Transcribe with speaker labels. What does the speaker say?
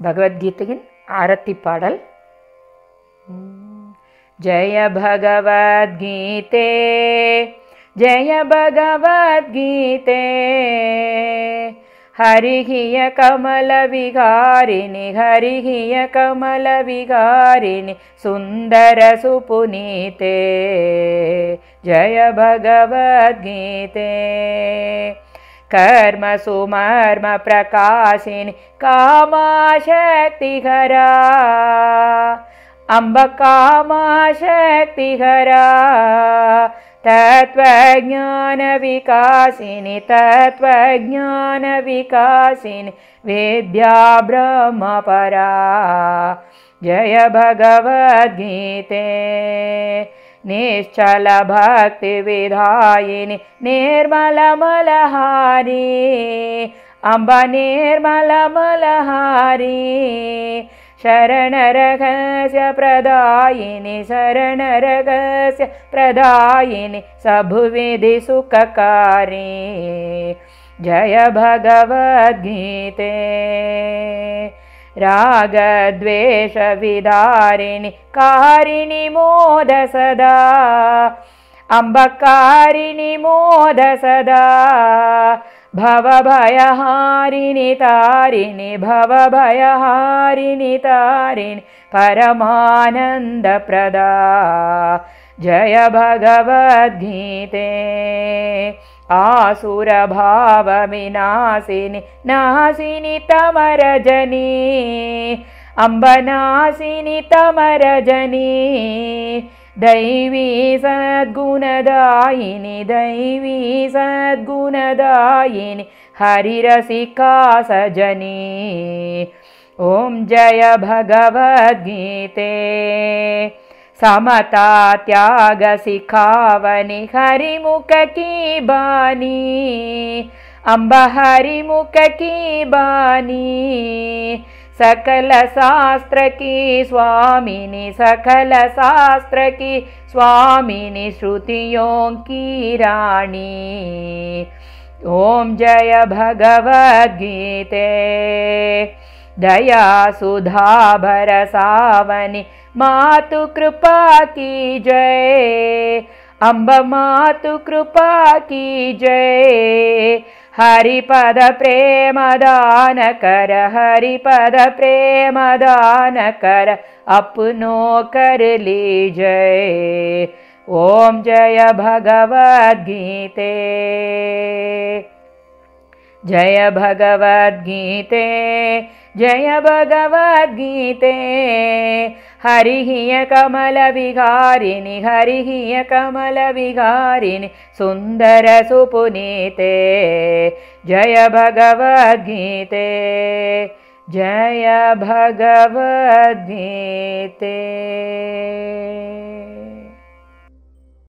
Speaker 1: பகவத்கீதையின் ஆரத்தி பாடல் ஜய பகவத்கீதே ஜய பகவத்கீதே हरिहिय कमलविहारिणि हरिहिय कमलविहारिणि सुन्दरसुपुनीते जय भगवद्गीते कर्मसुमर्मप्रकाशिनि कामाशक्तिहरा। अम्ब कामाशक्तिहरा। तत्त्वज्ञानविकासिनि तत्त्वज्ञानविकासिनि वेद्या ब्रह्मपरा जय भगवद्गीते निश्चलभक्तिविधायिनि निर्मलमलहारी अम्ब निर्मलमलहारी शरणरगस्य प्रदायिनि शरणरगस्य प्रदायिनि सभुविधि सुखकारी। जय भगवद्गीते रागद्वेषविदारिणि कारिणि मोद सदा अम्बकारिणि मोद सदा भवभयहारिणि तारिणि भवभयहारिणि तारिणि परमानन्दप्रदा जय भगवद्गीते आसुरभावविनाशिनि नासिनि तमरजनी अम्बनासिनि तमरजनी दैवी सद्गुणदायिनि दैवी सद्गुणदायिनि हरिरसिका सजनी ॐ जय भगवद्गीते समता त्यागशिखावनि हरिमुख की बानी अम्ब हरिमुख की बानी सकल शास्त्र की स्वामिनि सकल शास्त्र की स्वामिनि श्रुतियों की रानी ॐ जय भगवद्गीते दया सुधा भरसावनि मातु कृपा की जय। अम्ब मातु कृपा की जय। हरिपद प्रेमदान कर हरिपद प्रेमदान कर अपनो कर ली जय। ॐ जय भगवद्गीते जय भगवद्गीते जय भगवद्गीते। हरिः कमलविहारिणि हरिः कमलविहारिणि सुन्दरसुपुनीते जय भगवद्गीते जय भगवद्गीते